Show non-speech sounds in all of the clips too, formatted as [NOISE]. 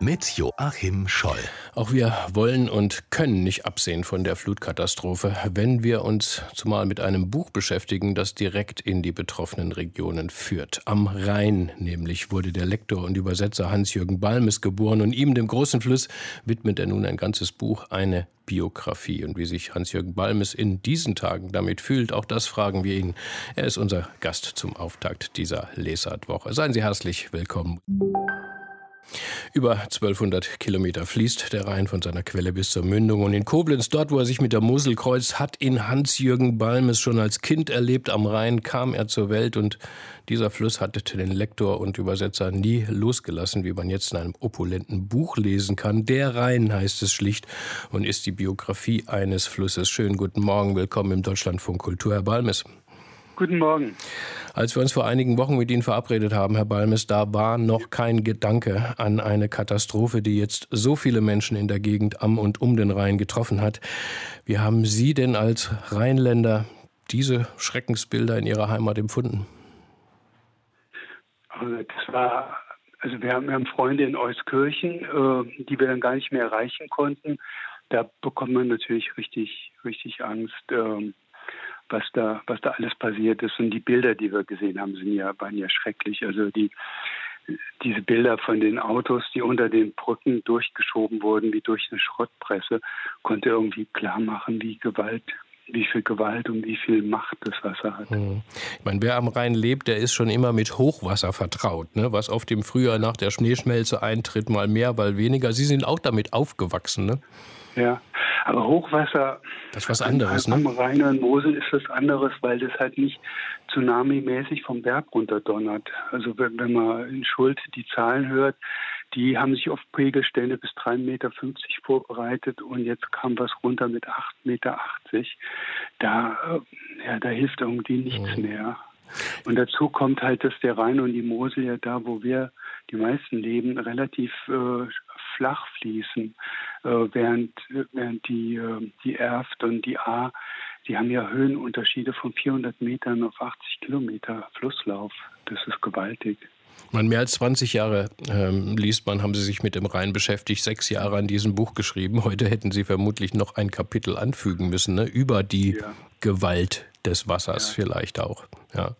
mit Joachim Scholl. Auch wir wollen und können nicht absehen von der Flutkatastrophe, wenn wir uns zumal mit einem Buch beschäftigen, das direkt in die betroffenen Regionen führt. Am Rhein nämlich wurde der Lektor und Übersetzer Hans-Jürgen Balmes geboren und ihm, dem großen Fluss, widmet er nun ein ganzes Buch, eine Biografie. Und wie sich Hans-Jürgen Balmes in diesen Tagen damit fühlt, auch das fragen wir ihn. Er ist unser Gast zum Auftakt dieser Lesartwoche. Seien Sie herzlich willkommen. Über 1200 Kilometer fließt der Rhein von seiner Quelle bis zur Mündung. Und in Koblenz, dort, wo er sich mit der Mosel kreuzt, hat ihn Hans-Jürgen Balmes schon als Kind erlebt. Am Rhein kam er zur Welt und dieser Fluss hatte den Lektor und Übersetzer nie losgelassen, wie man jetzt in einem opulenten Buch lesen kann. Der Rhein heißt es schlicht und ist die Biografie eines Flusses. Schönen guten Morgen, willkommen im Deutschlandfunk Kultur, Herr Balmes. Guten Morgen. Als wir uns vor einigen Wochen mit Ihnen verabredet haben, Herr Balmes, da war noch kein Gedanke an eine Katastrophe, die jetzt so viele Menschen in der Gegend am und um den Rhein getroffen hat. Wie haben Sie denn als Rheinländer diese Schreckensbilder in Ihrer Heimat empfunden? Also das war, also wir haben, wir haben Freunde in Euskirchen, äh, die wir dann gar nicht mehr erreichen konnten. Da bekommt man natürlich richtig, richtig Angst. Äh, was da, was da alles passiert ist. Und die Bilder, die wir gesehen haben, sind ja, waren ja schrecklich. Also die, diese Bilder von den Autos, die unter den Brücken durchgeschoben wurden, wie durch eine Schrottpresse, konnte irgendwie klar machen, wie Gewalt wie viel Gewalt und wie viel Macht das Wasser hat. Mhm. Ich meine, wer am Rhein lebt, der ist schon immer mit Hochwasser vertraut, ne? was oft im Frühjahr nach der Schneeschmelze eintritt, mal mehr, mal weniger. Sie sind auch damit aufgewachsen, ne? Ja, aber Hochwasser. Das ist was anderes, am, ne? Am Rhein und Mosel ist was anderes, weil das halt nicht tsunami-mäßig vom Berg runterdonnert. Also wenn, wenn man in Schuld die Zahlen hört, die haben sich auf Pegelstände bis 3,50 Meter vorbereitet und jetzt kam was runter mit 8,80 Meter. Da, äh, ja, da hilft irgendwie nichts mhm. mehr. Und dazu kommt halt, dass der Rhein und die Mosel ja da, wo wir die meisten leben, relativ äh, flach fließen, äh, während, während die, äh, die Erft und die A, die haben ja Höhenunterschiede von 400 Metern auf 80 Kilometer Flusslauf. Das ist gewaltig. Man, mehr als 20 Jahre ähm, liest man, haben Sie sich mit dem Rhein beschäftigt, sechs Jahre an diesem Buch geschrieben. Heute hätten Sie vermutlich noch ein Kapitel anfügen müssen, ne? über die ja. Gewalt des Wassers ja. vielleicht auch. Ja.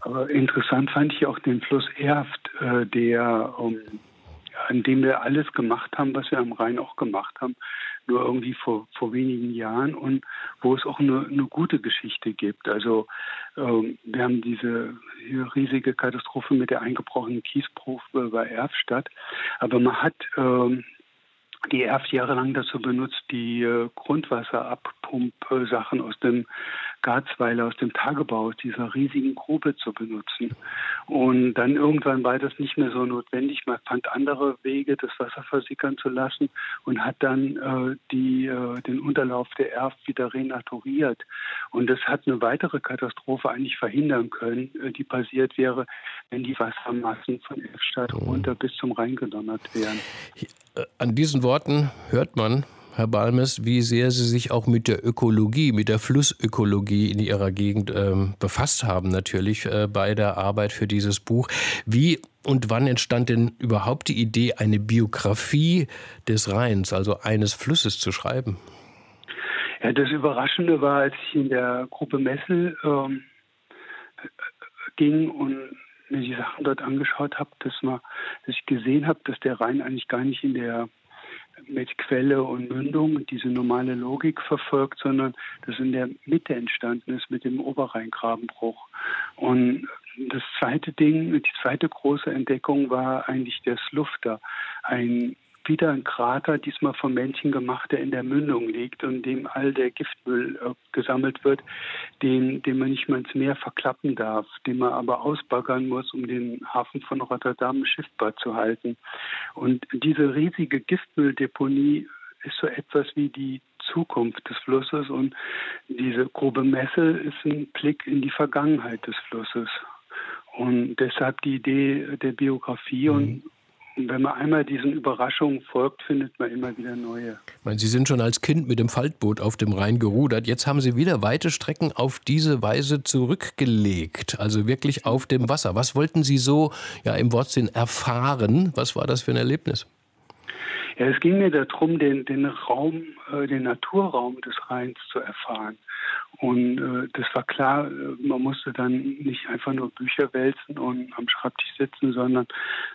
Aber interessant fand ich auch den Fluss Erft, äh, der um, an dem wir alles gemacht haben, was wir am Rhein auch gemacht haben, nur irgendwie vor, vor wenigen Jahren und wo es auch eine, eine gute Geschichte gibt. Also ähm, wir haben diese riesige Katastrophe mit der eingebrochenen Kiesbruch bei Erfstadt, aber man hat ähm, die Erft jahrelang dazu benutzt, die äh, Grundwasserabpumpsachen aus dem Garzweiler, aus dem Tagebau, aus dieser riesigen Grube zu benutzen. Und dann irgendwann war das nicht mehr so notwendig. Man fand andere Wege, das Wasser versickern zu lassen und hat dann äh, die, äh, den Unterlauf der Erft wieder renaturiert. Und das hat eine weitere Katastrophe eigentlich verhindern können, äh, die passiert wäre, wenn die Wassermassen von Erftstadt runter bis zum Rhein gedonnert wären. Äh, an diesen Worten hört man, Herr Balmes, wie sehr Sie sich auch mit der Ökologie, mit der Flussökologie in Ihrer Gegend ähm, befasst haben, natürlich äh, bei der Arbeit für dieses Buch. Wie und wann entstand denn überhaupt die Idee, eine Biografie des Rheins, also eines Flusses, zu schreiben? Ja, das Überraschende war, als ich in der Gruppe Messel ähm, ging und mir die Sachen dort angeschaut habe, dass, dass ich gesehen habe, dass der Rhein eigentlich gar nicht in der mit Quelle und Mündung diese normale Logik verfolgt, sondern das in der Mitte entstanden ist mit dem Oberrheingrabenbruch. Und das zweite Ding, die zweite große Entdeckung war eigentlich der Slufter, ein wieder ein Krater, diesmal vom Männchen gemacht, der in der Mündung liegt und dem all der Giftmüll äh, gesammelt wird, den, den man nicht mal ins Meer verklappen darf, den man aber ausbaggern muss, um den Hafen von Rotterdam schiffbar zu halten. Und diese riesige Giftmülldeponie ist so etwas wie die Zukunft des Flusses und diese grobe Messe ist ein Blick in die Vergangenheit des Flusses. Und deshalb die Idee der Biografie mhm. und und wenn man einmal diesen Überraschungen folgt, findet man immer wieder neue. Meine, Sie sind schon als Kind mit dem Faltboot auf dem Rhein gerudert. Jetzt haben Sie wieder weite Strecken auf diese Weise zurückgelegt, also wirklich auf dem Wasser. Was wollten Sie so ja, im Wortsinn erfahren? Was war das für ein Erlebnis? Ja, es ging mir darum, den, den Raum, äh, den Naturraum des Rheins zu erfahren. Und äh, das war klar, äh, man musste dann nicht einfach nur Bücher wälzen und am Schreibtisch sitzen, sondern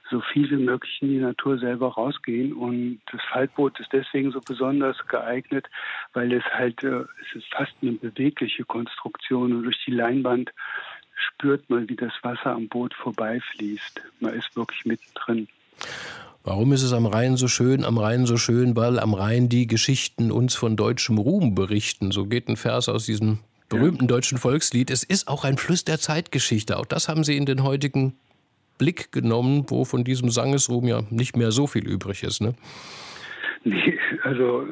so viel wie möglich in die Natur selber rausgehen. Und das Faltboot ist deswegen so besonders geeignet, weil es halt, äh, es ist fast eine bewegliche Konstruktion und durch die Leinwand spürt man, wie das Wasser am Boot vorbeifließt. Man ist wirklich mittendrin. Warum ist es am Rhein so schön? Am Rhein so schön, weil am Rhein die Geschichten uns von deutschem Ruhm berichten. So geht ein Vers aus diesem berühmten ja. deutschen Volkslied. Es ist auch ein Fluss der Zeitgeschichte. Auch das haben Sie in den heutigen Blick genommen, wo von diesem Sangesruhm ja nicht mehr so viel übrig ist. Ne? Nee, also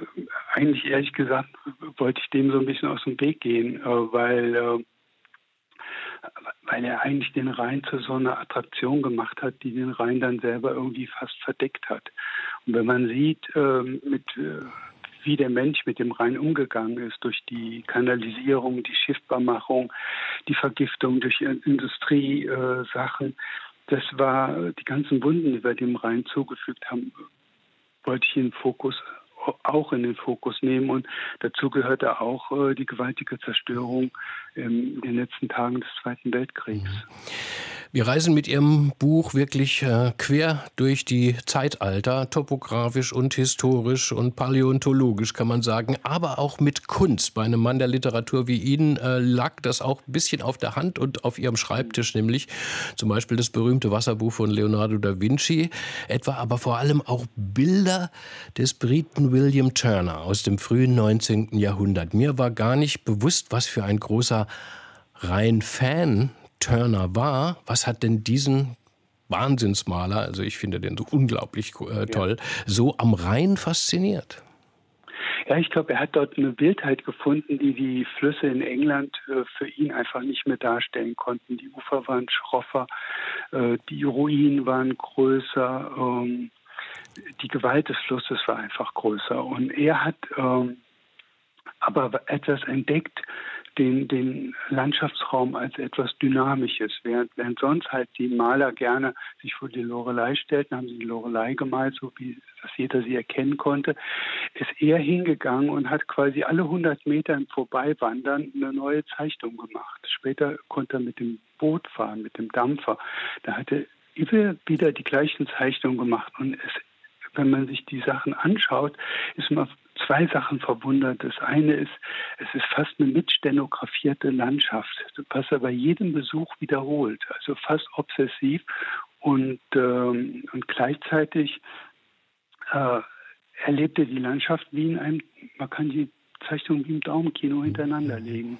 eigentlich ehrlich gesagt wollte ich dem so ein bisschen aus dem Weg gehen, äh, weil äh, weil er eigentlich den Rhein zu so einer Attraktion gemacht hat, die den Rhein dann selber irgendwie fast verdeckt hat. Und wenn man sieht, ähm, mit, äh, wie der Mensch mit dem Rhein umgegangen ist, durch die Kanalisierung, die Schiffbarmachung, die Vergiftung durch Industriesachen, äh, das war die ganzen Wunden, die wir dem Rhein zugefügt haben, wollte ich in Fokus auch in den Fokus nehmen. Und dazu gehörte auch äh, die gewaltige Zerstörung in den letzten Tagen des Zweiten Weltkriegs. Mhm. Wir reisen mit Ihrem Buch wirklich äh, quer durch die Zeitalter, topografisch und historisch und paläontologisch kann man sagen, aber auch mit Kunst. Bei einem Mann der Literatur wie Ihnen äh, lag das auch ein bisschen auf der Hand und auf Ihrem Schreibtisch, nämlich zum Beispiel das berühmte Wasserbuch von Leonardo da Vinci, etwa aber vor allem auch Bilder des Briten William Turner aus dem frühen 19. Jahrhundert. Mir war gar nicht bewusst, was für ein großer Rhein-Fan Turner war, was hat denn diesen Wahnsinnsmaler, also ich finde den so unglaublich äh, toll, ja. so am Rhein fasziniert? Ja, ich glaube, er hat dort eine Wildheit gefunden, die die Flüsse in England äh, für ihn einfach nicht mehr darstellen konnten. Die Ufer waren schroffer, äh, die Ruinen waren größer, ähm, die Gewalt des Flusses war einfach größer. Und er hat ähm, aber etwas entdeckt, den, den Landschaftsraum als etwas Dynamisches. Während, während sonst halt die Maler gerne sich vor die Lorelei stellten, haben sie die Lorelei gemalt, so wie das jeder sie erkennen konnte, ist er hingegangen und hat quasi alle 100 Meter im Vorbeiwandern eine neue Zeichnung gemacht. Später konnte er mit dem Boot fahren, mit dem Dampfer. Da hatte er wieder die gleichen Zeichnungen gemacht und es wenn man sich die Sachen anschaut, ist man zwei Sachen verwundert. Das eine ist, es ist fast eine mitstenografierte Landschaft, was er bei jedem Besuch wiederholt, also fast obsessiv und, ähm, und gleichzeitig äh, erlebte die Landschaft wie in einem, man kann die Zeichnungen wie im Daumenkino hintereinander legen.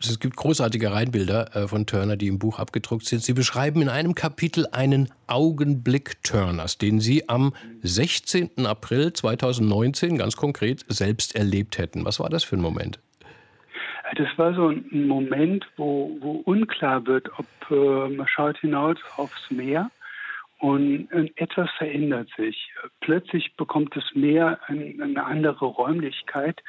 Es gibt großartige Reinbilder äh, von Turner, die im Buch abgedruckt sind. Sie beschreiben in einem Kapitel einen Augenblick Turners, den Sie am 16. April 2019 ganz konkret selbst erlebt hätten. Was war das für ein Moment? Das war so ein Moment, wo, wo unklar wird, ob äh, man schaut hinaus aufs Meer und äh, etwas verändert sich. Plötzlich bekommt das Meer eine andere Räumlichkeit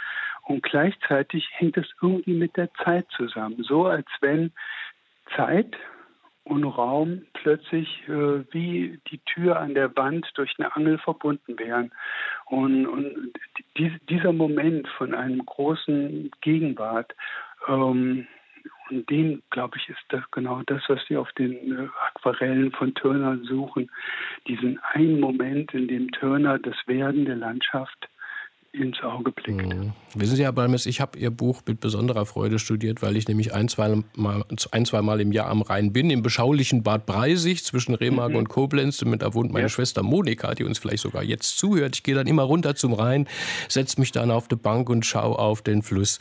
und gleichzeitig hängt es irgendwie mit der Zeit zusammen. So als wenn Zeit und Raum plötzlich äh, wie die Tür an der Wand durch eine Angel verbunden wären. Und, und die, dieser Moment von einem großen Gegenwart, ähm, und dem, glaube ich, ist das genau das, was Sie auf den äh, Aquarellen von Turner suchen. Diesen einen Moment, in dem Turner das Werden der Landschaft ins Auge blickt. Mhm. Wissen Sie, Herr Balmes, ich habe Ihr Buch mit besonderer Freude studiert, weil ich nämlich ein, zwei Mal, ein, zwei Mal im Jahr am Rhein bin, im beschaulichen Bad Breisig zwischen Remagen mhm. und Koblenz. Und da wohnt meine ja. Schwester Monika, die uns vielleicht sogar jetzt zuhört. Ich gehe dann immer runter zum Rhein, setze mich dann auf die Bank und schaue auf den Fluss,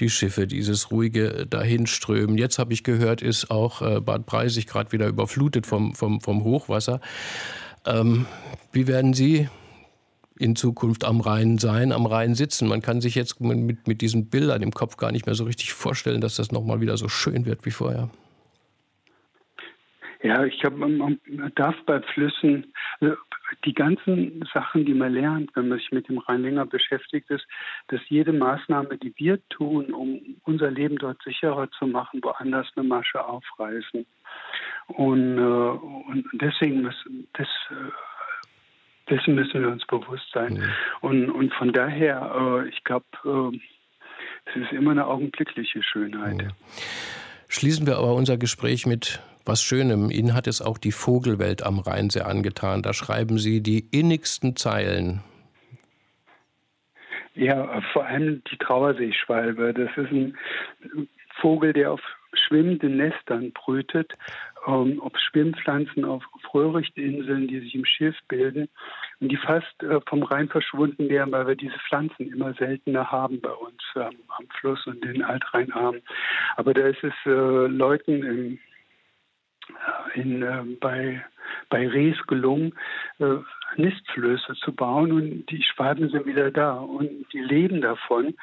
die Schiffe, dieses ruhige Dahinströmen. Jetzt habe ich gehört, ist auch äh, Bad Breisig gerade wieder überflutet vom, vom, vom Hochwasser. Ähm, wie werden Sie in Zukunft am Rhein sein, am Rhein sitzen. Man kann sich jetzt mit, mit diesen Bildern im Kopf gar nicht mehr so richtig vorstellen, dass das nochmal wieder so schön wird wie vorher. Ja, ich glaube, man darf bei Flüssen also die ganzen Sachen, die man lernt, wenn man sich mit dem Rhein länger beschäftigt ist, dass jede Maßnahme, die wir tun, um unser Leben dort sicherer zu machen, woanders eine Masche aufreißen. Und, äh, und deswegen das, äh, dessen müssen wir uns bewusst sein. Mhm. Und, und von daher, äh, ich glaube, äh, es ist immer eine augenblickliche Schönheit. Mhm. Schließen wir aber unser Gespräch mit was Schönem. Ihnen hat es auch die Vogelwelt am Rhein sehr angetan. Da schreiben Sie die innigsten Zeilen. Ja, vor allem die Trauerseeschwalbe. Das ist ein Vogel, der auf schwimmenden Nestern brütet, ähm, auf Schwimmpflanzen, auf, auf Röhrichtinseln, die sich im Schilf bilden und die fast äh, vom Rhein verschwunden wären, weil wir diese Pflanzen immer seltener haben bei uns ähm, am Fluss und den Altrheinarmen. Aber da ist es äh, Leuten im in, äh, bei, bei Rees gelungen, äh, Nistflöße zu bauen und die Schwalben sind wieder da und die leben davon,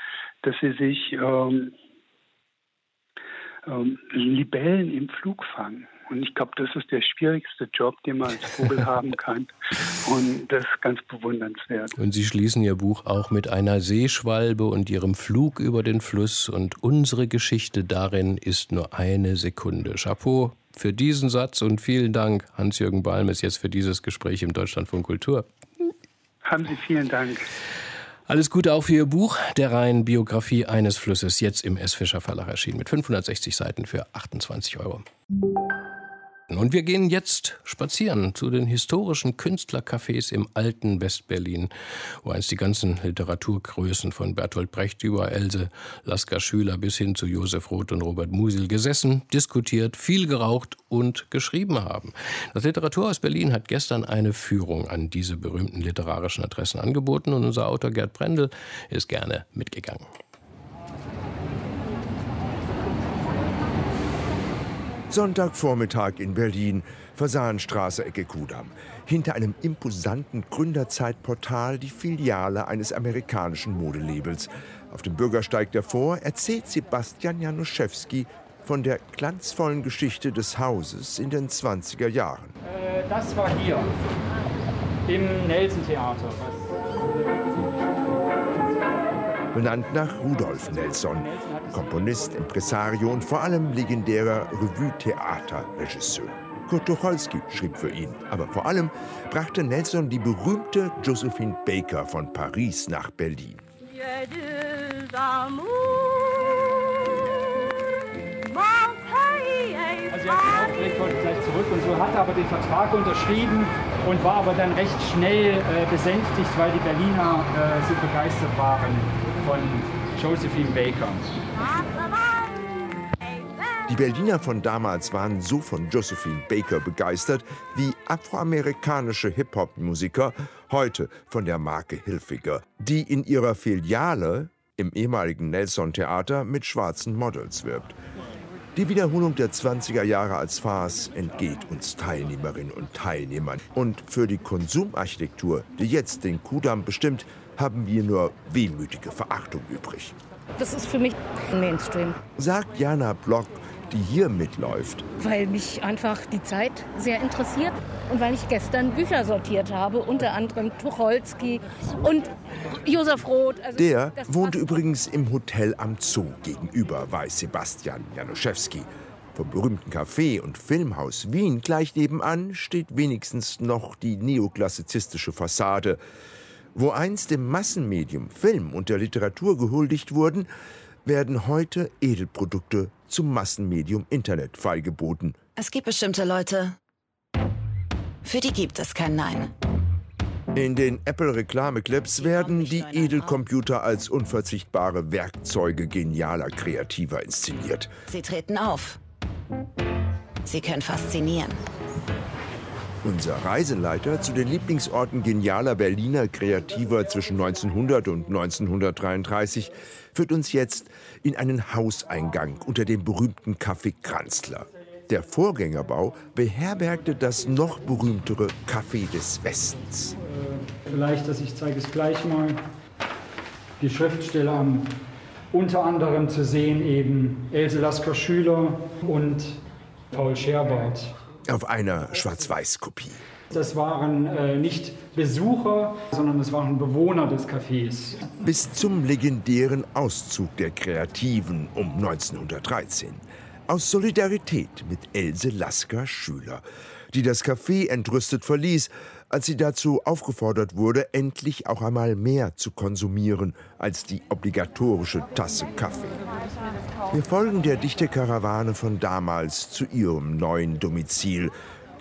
dass sie sich ähm, ähm, Libellen im Flug fangen. Und ich glaube, das ist der schwierigste Job, den man als Vogel [LAUGHS] haben kann. Und das ist ganz bewundernswert. Und Sie schließen Ihr Buch auch mit einer Seeschwalbe und ihrem Flug über den Fluss. Und unsere Geschichte darin ist nur eine Sekunde. Chapeau für diesen Satz und vielen Dank, Hans-Jürgen Balmes, jetzt für dieses Gespräch im Deutschlandfunk Kultur. Haben Sie vielen Dank. Alles Gute auch für Ihr Buch, der Rhein Biografie eines Flusses, jetzt im S. Fischer Verlag erschienen mit 560 Seiten für 28 Euro. Und wir gehen jetzt spazieren zu den historischen Künstlercafés im alten Westberlin, wo einst die ganzen Literaturgrößen von Bertolt Brecht über Else Lasker Schüler bis hin zu Josef Roth und Robert Musil gesessen, diskutiert, viel geraucht und geschrieben haben. Das Literaturhaus Berlin hat gestern eine Führung an diese berühmten literarischen Adressen angeboten und unser Autor Gerd Brendel ist gerne mitgegangen. Sonntagvormittag in Berlin, Fasanstraße, Ecke Kudamm. Hinter einem imposanten Gründerzeitportal die Filiale eines amerikanischen Modelabels. Auf dem Bürgersteig davor erzählt Sebastian Januszewski von der glanzvollen Geschichte des Hauses in den 20er Jahren. Äh, das war hier, im Nelson-Theater. Benannt nach Rudolf Nelson. Komponist, Impresario und vor allem legendärer Revue-Theater-Regisseur. Kurt Tucholsky schrieb für ihn, aber vor allem brachte Nelson die berühmte Josephine Baker von Paris nach Berlin. Also er wollte gleich zurück und so, hatte aber den Vertrag unterschrieben und war aber dann recht schnell äh, besänftigt, weil die Berliner äh, so begeistert waren von Josephine Baker. Die Berliner von damals waren so von Josephine Baker begeistert wie afroamerikanische Hip-Hop-Musiker heute von der Marke Hilfiger, die in ihrer Filiale im ehemaligen Nelson Theater mit schwarzen Models wirbt. Die Wiederholung der 20er Jahre als Farce entgeht uns Teilnehmerinnen und Teilnehmern. Und für die Konsumarchitektur, die jetzt den Kudamm bestimmt, haben wir nur wehmütige Verachtung übrig. Das ist für mich Mainstream. Sagt Jana Block, die hier mitläuft. Weil mich einfach die Zeit sehr interessiert und weil ich gestern Bücher sortiert habe, unter anderem Tucholsky und Josef Roth. Also Der wohnte übrigens im Hotel am Zoo gegenüber, weiß Sebastian Januszewski. Vom berühmten Café und Filmhaus Wien gleich nebenan steht wenigstens noch die neoklassizistische Fassade. Wo einst dem Massenmedium Film und der Literatur gehuldigt wurden, werden heute Edelprodukte zum Massenmedium Internet feilgeboten. Es gibt bestimmte Leute, für die gibt es kein Nein. In den Apple-Reklameclips werden die Edelcomputer als unverzichtbare Werkzeuge genialer Kreativer inszeniert. Sie treten auf. Sie können faszinieren. Unser Reiseleiter zu den Lieblingsorten genialer Berliner Kreativer zwischen 1900 und 1933 führt uns jetzt in einen Hauseingang unter dem berühmten Café Kranzler. Der Vorgängerbau beherbergte das noch berühmtere Café des Westens. Äh, vielleicht, dass ich zeige es gleich mal. Die Schriftsteller haben unter anderem zu sehen eben Else Lasker Schüler und Paul Scherbart. Auf einer Schwarz-Weiß-Kopie. Das waren äh, nicht Besucher, sondern das waren Bewohner des Cafés. Bis zum legendären Auszug der Kreativen um 1913. Aus Solidarität mit Else Lasker Schüler, die das Café entrüstet verließ, als sie dazu aufgefordert wurde, endlich auch einmal mehr zu konsumieren als die obligatorische Tasse Kaffee. Wir folgen der Dichtekarawane von damals zu ihrem neuen Domizil,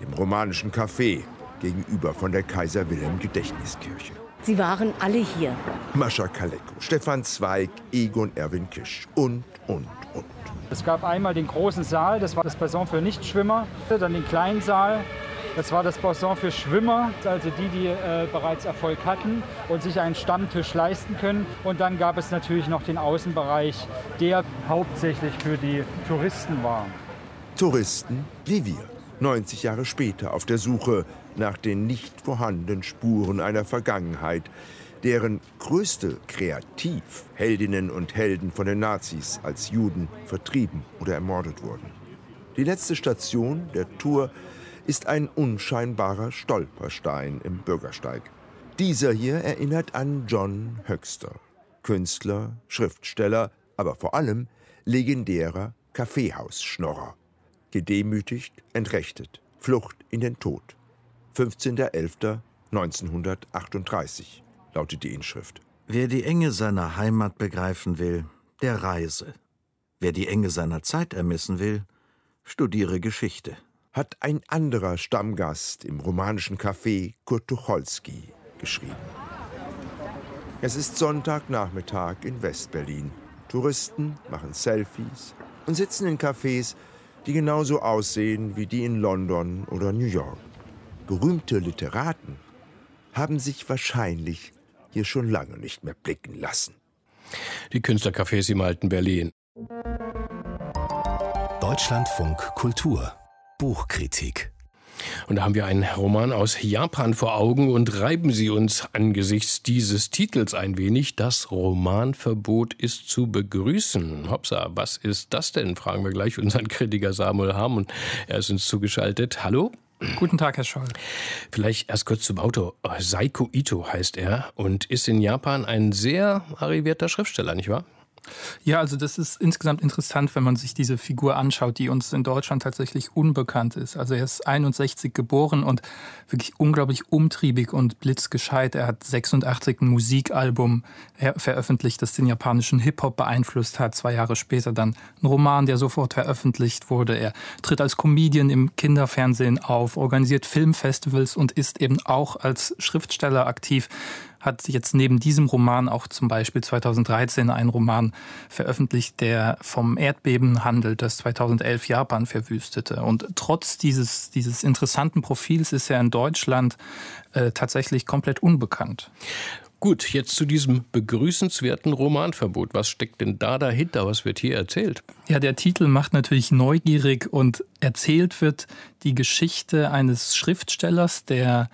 dem romanischen Café gegenüber von der Kaiser Wilhelm Gedächtniskirche. Sie waren alle hier. Mascha Kaleko, Stefan Zweig, Egon Erwin Kisch und, und, und. Es gab einmal den großen Saal, das war das Bassin für Nichtschwimmer, dann den kleinen Saal, das war das Bassin für Schwimmer, also die, die äh, bereits Erfolg hatten und sich einen Stammtisch leisten können. Und dann gab es natürlich noch den Außenbereich, der hauptsächlich für die Touristen war. Touristen wie wir, 90 Jahre später auf der Suche nach den nicht vorhandenen Spuren einer Vergangenheit, deren größte Kreativheldinnen und Helden von den Nazis als Juden vertrieben oder ermordet wurden. Die letzte Station der Tour ist ein unscheinbarer Stolperstein im Bürgersteig. Dieser hier erinnert an John Höxter, Künstler, Schriftsteller, aber vor allem legendärer Kaffeehausschnorrer. Gedemütigt, entrechtet, Flucht in den Tod. 15.11.1938 lautet die Inschrift. Wer die Enge seiner Heimat begreifen will, der reise. Wer die Enge seiner Zeit ermessen will, studiere Geschichte hat ein anderer Stammgast im romanischen Café Kurt Tucholsky geschrieben. Es ist Sonntagnachmittag in Westberlin. Touristen machen Selfies und sitzen in Cafés, die genauso aussehen wie die in London oder New York. Berühmte Literaten haben sich wahrscheinlich hier schon lange nicht mehr blicken lassen. Die Künstlercafés im alten Berlin. Deutschlandfunk Kultur Buchkritik. Und da haben wir einen Roman aus Japan vor Augen und reiben Sie uns angesichts dieses Titels ein wenig. Das Romanverbot ist zu begrüßen. Hopsa, was ist das denn? Fragen wir gleich unseren Kritiker Samuel Harm und er ist uns zugeschaltet. Hallo? Guten Tag, Herr Scholl. Vielleicht erst kurz zum Autor. Saiko Ito heißt er und ist in Japan ein sehr arrivierter Schriftsteller, nicht wahr? Ja, also das ist insgesamt interessant, wenn man sich diese Figur anschaut, die uns in Deutschland tatsächlich unbekannt ist. Also er ist 61 geboren und wirklich unglaublich umtriebig und blitzgescheit. Er hat 86 ein Musikalbum veröffentlicht, das den japanischen Hip-Hop beeinflusst hat. Zwei Jahre später dann ein Roman, der sofort veröffentlicht wurde. Er tritt als Comedian im Kinderfernsehen auf, organisiert Filmfestivals und ist eben auch als Schriftsteller aktiv hat jetzt neben diesem Roman auch zum Beispiel 2013 einen Roman veröffentlicht, der vom Erdbeben handelt, das 2011 Japan verwüstete. Und trotz dieses, dieses interessanten Profils ist er in Deutschland äh, tatsächlich komplett unbekannt. Gut, jetzt zu diesem begrüßenswerten Romanverbot. Was steckt denn da dahinter? Was wird hier erzählt? Ja, der Titel macht natürlich neugierig und erzählt wird die Geschichte eines Schriftstellers, der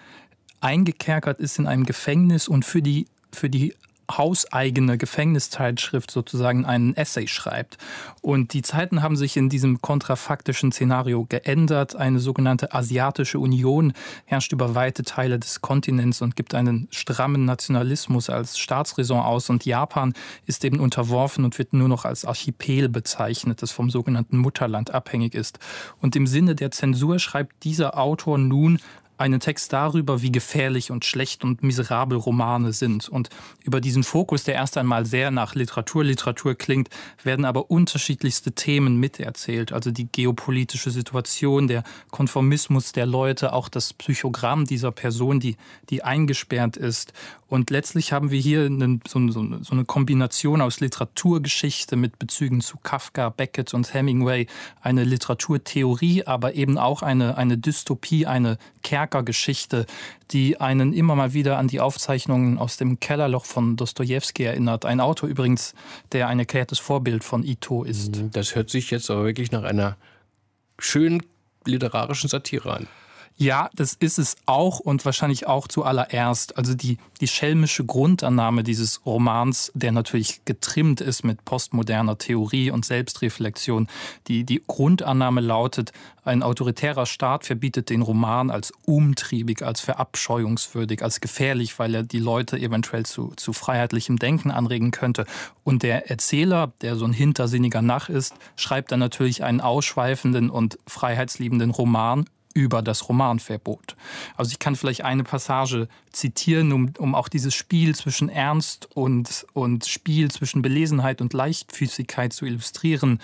eingekerkert ist in einem Gefängnis und für die, für die hauseigene Gefängniszeitschrift sozusagen einen Essay schreibt. Und die Zeiten haben sich in diesem kontrafaktischen Szenario geändert. Eine sogenannte Asiatische Union herrscht über weite Teile des Kontinents und gibt einen strammen Nationalismus als Staatsräson aus. Und Japan ist eben unterworfen und wird nur noch als Archipel bezeichnet, das vom sogenannten Mutterland abhängig ist. Und im Sinne der Zensur schreibt dieser Autor nun einen Text darüber, wie gefährlich und schlecht und miserabel Romane sind. Und über diesen Fokus, der erst einmal sehr nach Literatur, Literatur klingt, werden aber unterschiedlichste Themen miterzählt. Also die geopolitische Situation, der Konformismus der Leute, auch das Psychogramm dieser Person, die, die eingesperrt ist. Und letztlich haben wir hier eine, so, so, so eine Kombination aus Literaturgeschichte mit Bezügen zu Kafka, Beckett und Hemingway, eine Literaturtheorie, aber eben auch eine, eine Dystopie, eine Kerkergeschichte, die einen immer mal wieder an die Aufzeichnungen aus dem Kellerloch von Dostoevsky erinnert. Ein Autor übrigens, der ein erklärtes Vorbild von Ito ist. Das hört sich jetzt aber wirklich nach einer schönen literarischen Satire an. Ja, das ist es auch und wahrscheinlich auch zuallererst. Also die, die schelmische Grundannahme dieses Romans, der natürlich getrimmt ist mit postmoderner Theorie und Selbstreflexion. Die, die Grundannahme lautet, ein autoritärer Staat verbietet den Roman als umtriebig, als verabscheuungswürdig, als gefährlich, weil er die Leute eventuell zu, zu freiheitlichem Denken anregen könnte. Und der Erzähler, der so ein hintersinniger Nach ist, schreibt dann natürlich einen ausschweifenden und freiheitsliebenden Roman über das Romanverbot. Also ich kann vielleicht eine Passage zitieren, um, um auch dieses Spiel zwischen Ernst und, und Spiel zwischen Belesenheit und Leichtfüßigkeit zu illustrieren.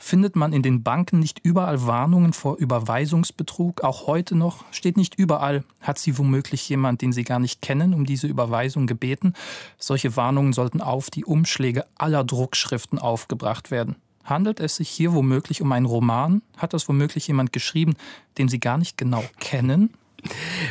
Findet man in den Banken nicht überall Warnungen vor Überweisungsbetrug? Auch heute noch steht nicht überall, hat sie womöglich jemand, den Sie gar nicht kennen, um diese Überweisung gebeten? Solche Warnungen sollten auf die Umschläge aller Druckschriften aufgebracht werden. Handelt es sich hier womöglich um einen Roman? Hat das womöglich jemand geschrieben, den Sie gar nicht genau kennen?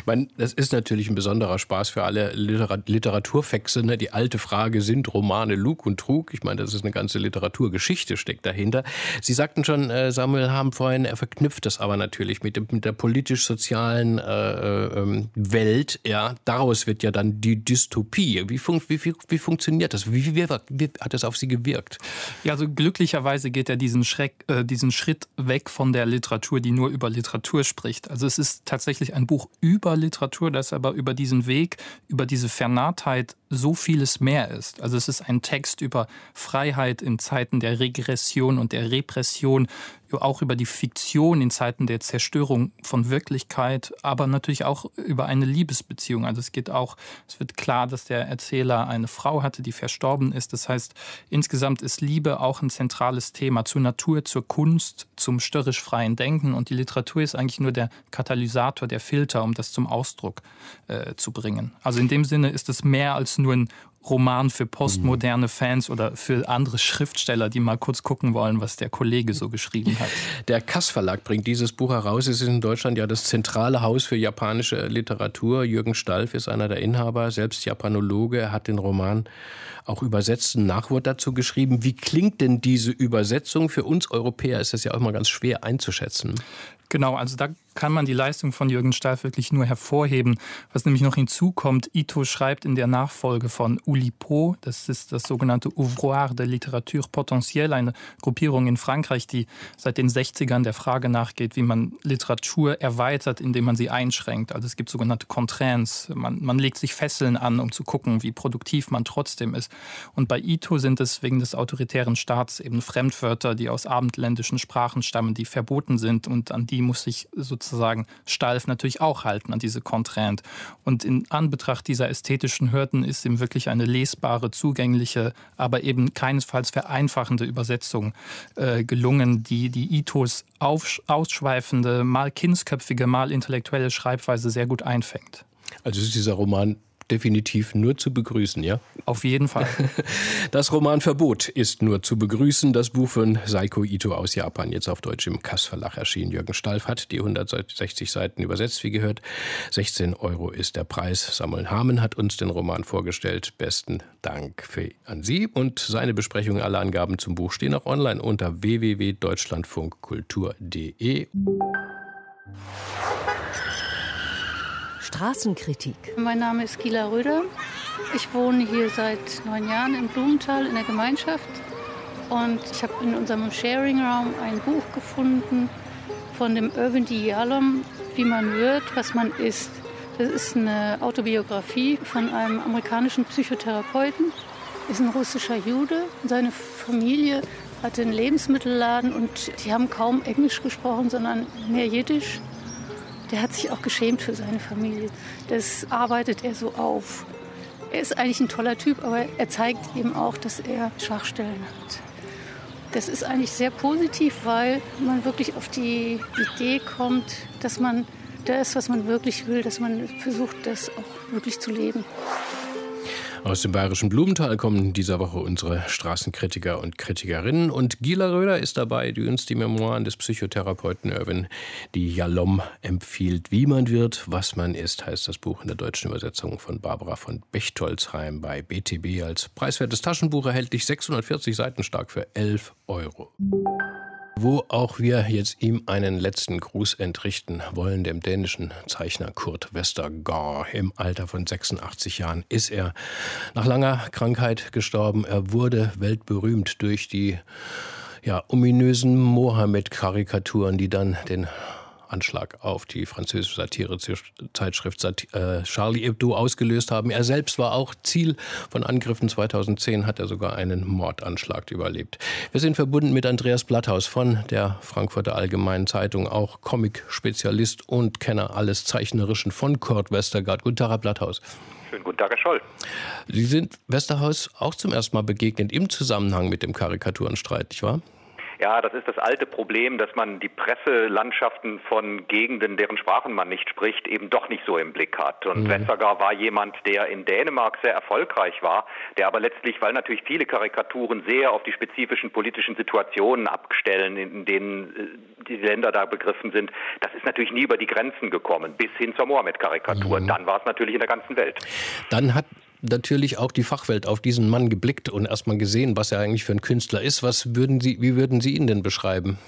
Man, das ist natürlich ein besonderer Spaß für alle Literaturfexe. Ne? Die alte Frage, sind Romane Lug und Trug? Ich meine, das ist eine ganze Literaturgeschichte, steckt dahinter. Sie sagten schon, äh, Samuel Haben vorhin, er verknüpft das aber natürlich mit, mit der politisch-sozialen äh, äh, Welt. Ja, daraus wird ja dann die Dystopie. Wie, fun wie, wie, wie funktioniert das? Wie, wie, wie, hat das auf Sie gewirkt? Ja, also glücklicherweise geht er diesen, Schreck, äh, diesen Schritt weg von der Literatur, die nur über Literatur spricht. Also es ist tatsächlich ein Buch über Literatur, das aber über diesen Weg, über diese Vernahtheit so vieles mehr ist. Also es ist ein Text über Freiheit in Zeiten der Regression und der Repression, auch über die Fiktion in Zeiten der Zerstörung von Wirklichkeit, aber natürlich auch über eine Liebesbeziehung. Also es geht auch, es wird klar, dass der Erzähler eine Frau hatte, die verstorben ist. Das heißt, insgesamt ist Liebe auch ein zentrales Thema zur Natur, zur Kunst, zum störrisch freien Denken. Und die Literatur ist eigentlich nur der Katalysator, der Filter, um das zum Ausdruck äh, zu bringen. Also in dem Sinne ist es mehr als nur ein Roman für postmoderne Fans oder für andere Schriftsteller, die mal kurz gucken wollen, was der Kollege so geschrieben hat. Der Kass Verlag bringt dieses Buch heraus. Es ist in Deutschland ja das zentrale Haus für japanische Literatur. Jürgen Stalf ist einer der Inhaber, selbst Japanologe. Er hat den Roman auch übersetzt, ein Nachwort dazu geschrieben. Wie klingt denn diese Übersetzung? Für uns Europäer ist das ja auch mal ganz schwer einzuschätzen. Genau, also da kann man die Leistung von Jürgen Stahl wirklich nur hervorheben. Was nämlich noch hinzukommt, Ito schreibt in der Nachfolge von Ulipo, das ist das sogenannte Ouvroir de Literature Potentielle, eine Gruppierung in Frankreich, die seit den 60ern der Frage nachgeht, wie man Literatur erweitert, indem man sie einschränkt. Also es gibt sogenannte Contraints. Man, man legt sich Fesseln an, um zu gucken, wie produktiv man trotzdem ist. Und bei Ito sind es wegen des autoritären Staats eben Fremdwörter, die aus abendländischen Sprachen stammen, die verboten sind und an die muss sich sozusagen sozusagen Stalf natürlich auch halten an diese Contrainte. Und in Anbetracht dieser ästhetischen Hürden ist ihm wirklich eine lesbare, zugängliche, aber eben keinesfalls vereinfachende Übersetzung äh, gelungen, die die Itos ausschweifende, mal kindsköpfige, mal intellektuelle Schreibweise sehr gut einfängt. Also ist dieser Roman definitiv nur zu begrüßen, ja? Auf jeden Fall. [LAUGHS] Das Roman Verbot ist nur zu begrüßen. Das Buch von Seiko Ito aus Japan, jetzt auf Deutsch im Kass Verlag erschienen. Jürgen Stalf hat die 160 Seiten übersetzt, wie gehört. 16 Euro ist der Preis. Samuel Hamen hat uns den Roman vorgestellt. Besten Dank für, an Sie und seine Besprechung. Alle Angaben zum Buch stehen auch online unter www.deutschlandfunkkultur.de. Straßenkritik. Mein Name ist Gila Röder. Ich wohne hier seit neun Jahren in Blumenthal in der Gemeinschaft. Und ich habe in unserem Sharing-Raum ein Buch gefunden von dem Irvin D. Yalom, Wie man wird, was man ist. Das ist eine Autobiografie von einem amerikanischen Psychotherapeuten. Ist ein russischer Jude. Seine Familie hatte einen Lebensmittelladen und die haben kaum Englisch gesprochen, sondern mehr Jiddisch der hat sich auch geschämt für seine Familie. Das arbeitet er so auf. Er ist eigentlich ein toller Typ, aber er zeigt eben auch, dass er Schwachstellen hat. Das ist eigentlich sehr positiv, weil man wirklich auf die Idee kommt, dass man das, was man wirklich will, dass man versucht, das auch wirklich zu leben. Aus dem bayerischen Blumenthal kommen dieser Woche unsere Straßenkritiker und Kritikerinnen. Und Gila Röder ist dabei, die uns die Memoiren des Psychotherapeuten Irwin, die Jalom empfiehlt. Wie man wird, was man ist, heißt das Buch in der deutschen Übersetzung von Barbara von Bechtolzheim bei BTB als preiswertes Taschenbuch erhältlich 640 Seiten stark für 11 Euro. Wo auch wir jetzt ihm einen letzten Gruß entrichten wollen, dem dänischen Zeichner Kurt Westergaard. Im Alter von 86 Jahren ist er nach langer Krankheit gestorben. Er wurde weltberühmt durch die ja, ominösen Mohammed-Karikaturen, die dann den Anschlag auf die französische Satirezeitschrift äh, Charlie Hebdo ausgelöst haben. Er selbst war auch Ziel von Angriffen. 2010 hat er sogar einen Mordanschlag überlebt. Wir sind verbunden mit Andreas Blatthaus von der Frankfurter Allgemeinen Zeitung, auch Comic-Spezialist und Kenner alles Zeichnerischen von Kurt Westergaard. Guten Tag, Herr Blatthaus. Schönen guten Tag, Herr Scholl. Sie sind Westerhaus auch zum ersten Mal begegnet im Zusammenhang mit dem Karikaturenstreit, nicht wahr? Ja, das ist das alte Problem, dass man die Presselandschaften von Gegenden, deren Sprachen man nicht spricht, eben doch nicht so im Blick hat. Und mhm. Westergaard war jemand, der in Dänemark sehr erfolgreich war, der aber letztlich, weil natürlich viele Karikaturen sehr auf die spezifischen politischen Situationen abstellen, in denen äh, die Länder da begriffen sind, das ist natürlich nie über die Grenzen gekommen, bis hin zur Mohammed-Karikatur. Mhm. Dann war es natürlich in der ganzen Welt. Dann hat natürlich auch die Fachwelt auf diesen Mann geblickt und erstmal gesehen, was er eigentlich für ein Künstler ist. Was würden Sie, wie würden Sie ihn denn beschreiben?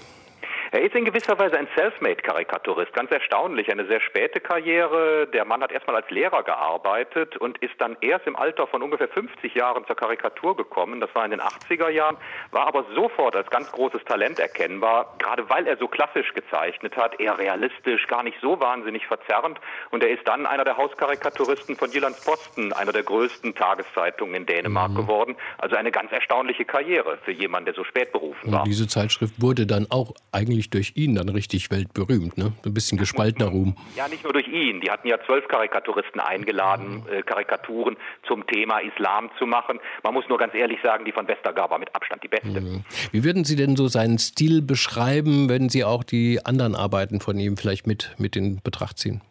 Er ist in gewisser Weise ein Selfmade-Karikaturist, ganz erstaunlich, eine sehr späte Karriere. Der Mann hat erstmal als Lehrer gearbeitet und ist dann erst im Alter von ungefähr 50 Jahren zur Karikatur gekommen. Das war in den 80er Jahren, war aber sofort als ganz großes Talent erkennbar, gerade weil er so klassisch gezeichnet hat, eher realistisch, gar nicht so wahnsinnig verzerrend. Und er ist dann einer der Hauskarikaturisten von Jyllands Posten, einer der größten Tageszeitungen in Dänemark mhm. geworden. Also eine ganz erstaunliche Karriere für jemanden, der so spät berufen war. Und diese Zeitschrift wurde dann auch eigentlich eigentlich durch ihn dann richtig weltberühmt, ne? Ein bisschen gespaltener Ruhm. Ja, nicht nur durch ihn. Die hatten ja zwölf Karikaturisten eingeladen, äh, Karikaturen zum Thema Islam zu machen. Man muss nur ganz ehrlich sagen, die von Westergaard war mit Abstand die beste. Mhm. Wie würden Sie denn so seinen Stil beschreiben, wenn Sie auch die anderen Arbeiten von ihm vielleicht mit, mit in Betracht ziehen?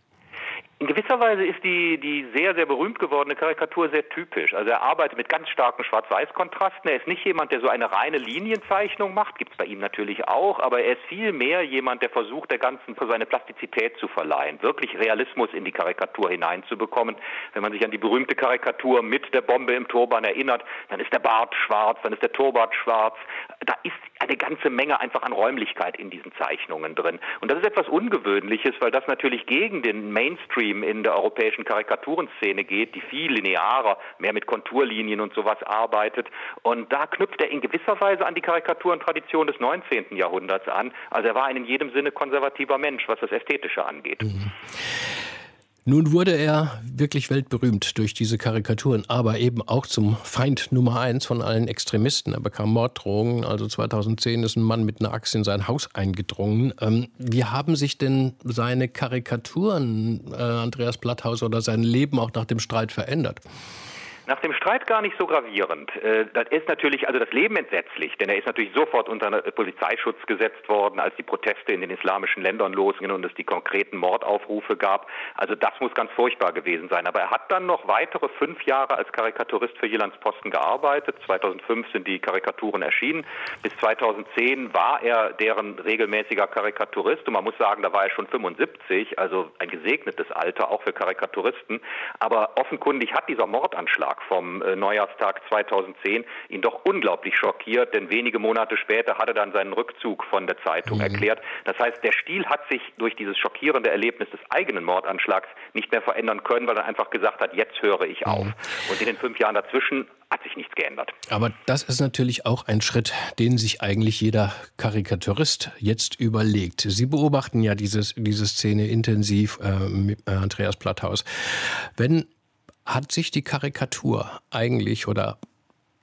In gewisser Weise ist die, die sehr, sehr berühmt gewordene Karikatur sehr typisch. Also er arbeitet mit ganz starken Schwarz-Weiß-Kontrasten. Er ist nicht jemand, der so eine reine Linienzeichnung macht, gibt es bei ihm natürlich auch, aber er ist vielmehr jemand, der versucht, der ganzen seine Plastizität zu verleihen, wirklich Realismus in die Karikatur hineinzubekommen. Wenn man sich an die berühmte Karikatur mit der Bombe im Turban erinnert, dann ist der Bart schwarz, dann ist der Turban schwarz. Da ist eine ganze Menge einfach an Räumlichkeit in diesen Zeichnungen drin. Und das ist etwas Ungewöhnliches, weil das natürlich gegen den Mainstream in der europäischen Karikaturenszene geht, die viel linearer, mehr mit Konturlinien und sowas arbeitet. Und da knüpft er in gewisser Weise an die Karikaturentradition des 19. Jahrhunderts an. Also er war ein in jedem Sinne konservativer Mensch, was das Ästhetische angeht. Mhm. Nun wurde er wirklich weltberühmt durch diese Karikaturen, aber eben auch zum Feind Nummer eins von allen Extremisten. Er bekam Morddrohungen. Also 2010 ist ein Mann mit einer Axt in sein Haus eingedrungen. Ähm, wie haben sich denn seine Karikaturen, äh, Andreas Blatthaus, oder sein Leben auch nach dem Streit verändert? Nach dem Streit gar nicht so gravierend. Äh, das ist natürlich, also das Leben entsetzlich, denn er ist natürlich sofort unter Polizeischutz gesetzt worden, als die Proteste in den islamischen Ländern losgingen und es die konkreten Mordaufrufe gab. Also das muss ganz furchtbar gewesen sein. Aber er hat dann noch weitere fünf Jahre als Karikaturist für Jyllands Posten gearbeitet. 2005 sind die Karikaturen erschienen. Bis 2010 war er deren regelmäßiger Karikaturist und man muss sagen, da war er schon 75, also ein gesegnetes Alter auch für Karikaturisten. Aber offenkundig hat dieser Mordanschlag vom äh, Neujahrstag 2010 ihn doch unglaublich schockiert, denn wenige Monate später hat er dann seinen Rückzug von der Zeitung mhm. erklärt. Das heißt, der Stil hat sich durch dieses schockierende Erlebnis des eigenen Mordanschlags nicht mehr verändern können, weil er einfach gesagt hat, jetzt höre ich auf. Mhm. Und in den fünf Jahren dazwischen hat sich nichts geändert. Aber das ist natürlich auch ein Schritt, den sich eigentlich jeder Karikaturist jetzt überlegt. Sie beobachten ja dieses, diese Szene intensiv, äh, Andreas Platthaus. Wenn hat sich die Karikatur eigentlich oder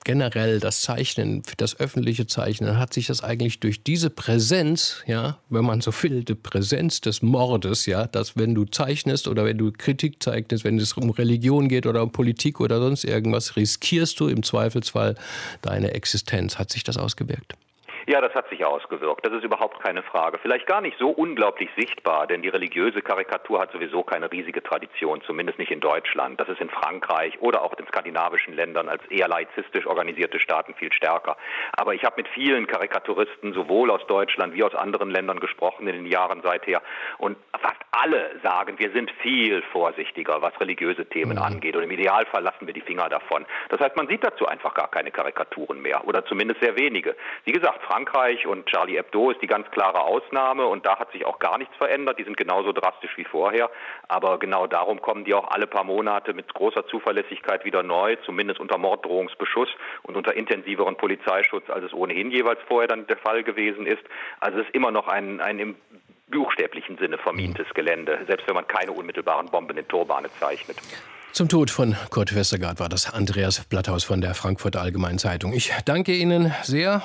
generell das Zeichnen, das öffentliche Zeichnen, hat sich das eigentlich durch diese Präsenz, ja, wenn man so will, die Präsenz des Mordes, ja, dass wenn du zeichnest oder wenn du Kritik zeichnest, wenn es um Religion geht oder um Politik oder sonst irgendwas, riskierst du im Zweifelsfall deine Existenz. Hat sich das ausgewirkt? Ja, das hat sich ausgewirkt. Das ist überhaupt keine Frage. Vielleicht gar nicht so unglaublich sichtbar, denn die religiöse Karikatur hat sowieso keine riesige Tradition, zumindest nicht in Deutschland. Das ist in Frankreich oder auch in skandinavischen Ländern als eher laizistisch organisierte Staaten viel stärker. Aber ich habe mit vielen Karikaturisten sowohl aus Deutschland wie aus anderen Ländern gesprochen in den Jahren seither und fast alle sagen, wir sind viel vorsichtiger, was religiöse Themen mhm. angeht und im Idealfall lassen wir die Finger davon. Das heißt, man sieht dazu einfach gar keine Karikaturen mehr oder zumindest sehr wenige. Wie gesagt, Frankreich Frankreich und Charlie Hebdo ist die ganz klare Ausnahme und da hat sich auch gar nichts verändert. Die sind genauso drastisch wie vorher. Aber genau darum kommen die auch alle paar Monate mit großer Zuverlässigkeit wieder neu, zumindest unter Morddrohungsbeschuss und unter intensiveren Polizeischutz, als es ohnehin jeweils vorher dann der Fall gewesen ist. Also es ist immer noch ein, ein im buchstäblichen Sinne vermintes Gelände, selbst wenn man keine unmittelbaren Bomben in Turbane zeichnet. Zum Tod von Kurt Westergaard war das Andreas Blatthaus von der Frankfurter Allgemeinen Zeitung. Ich danke Ihnen sehr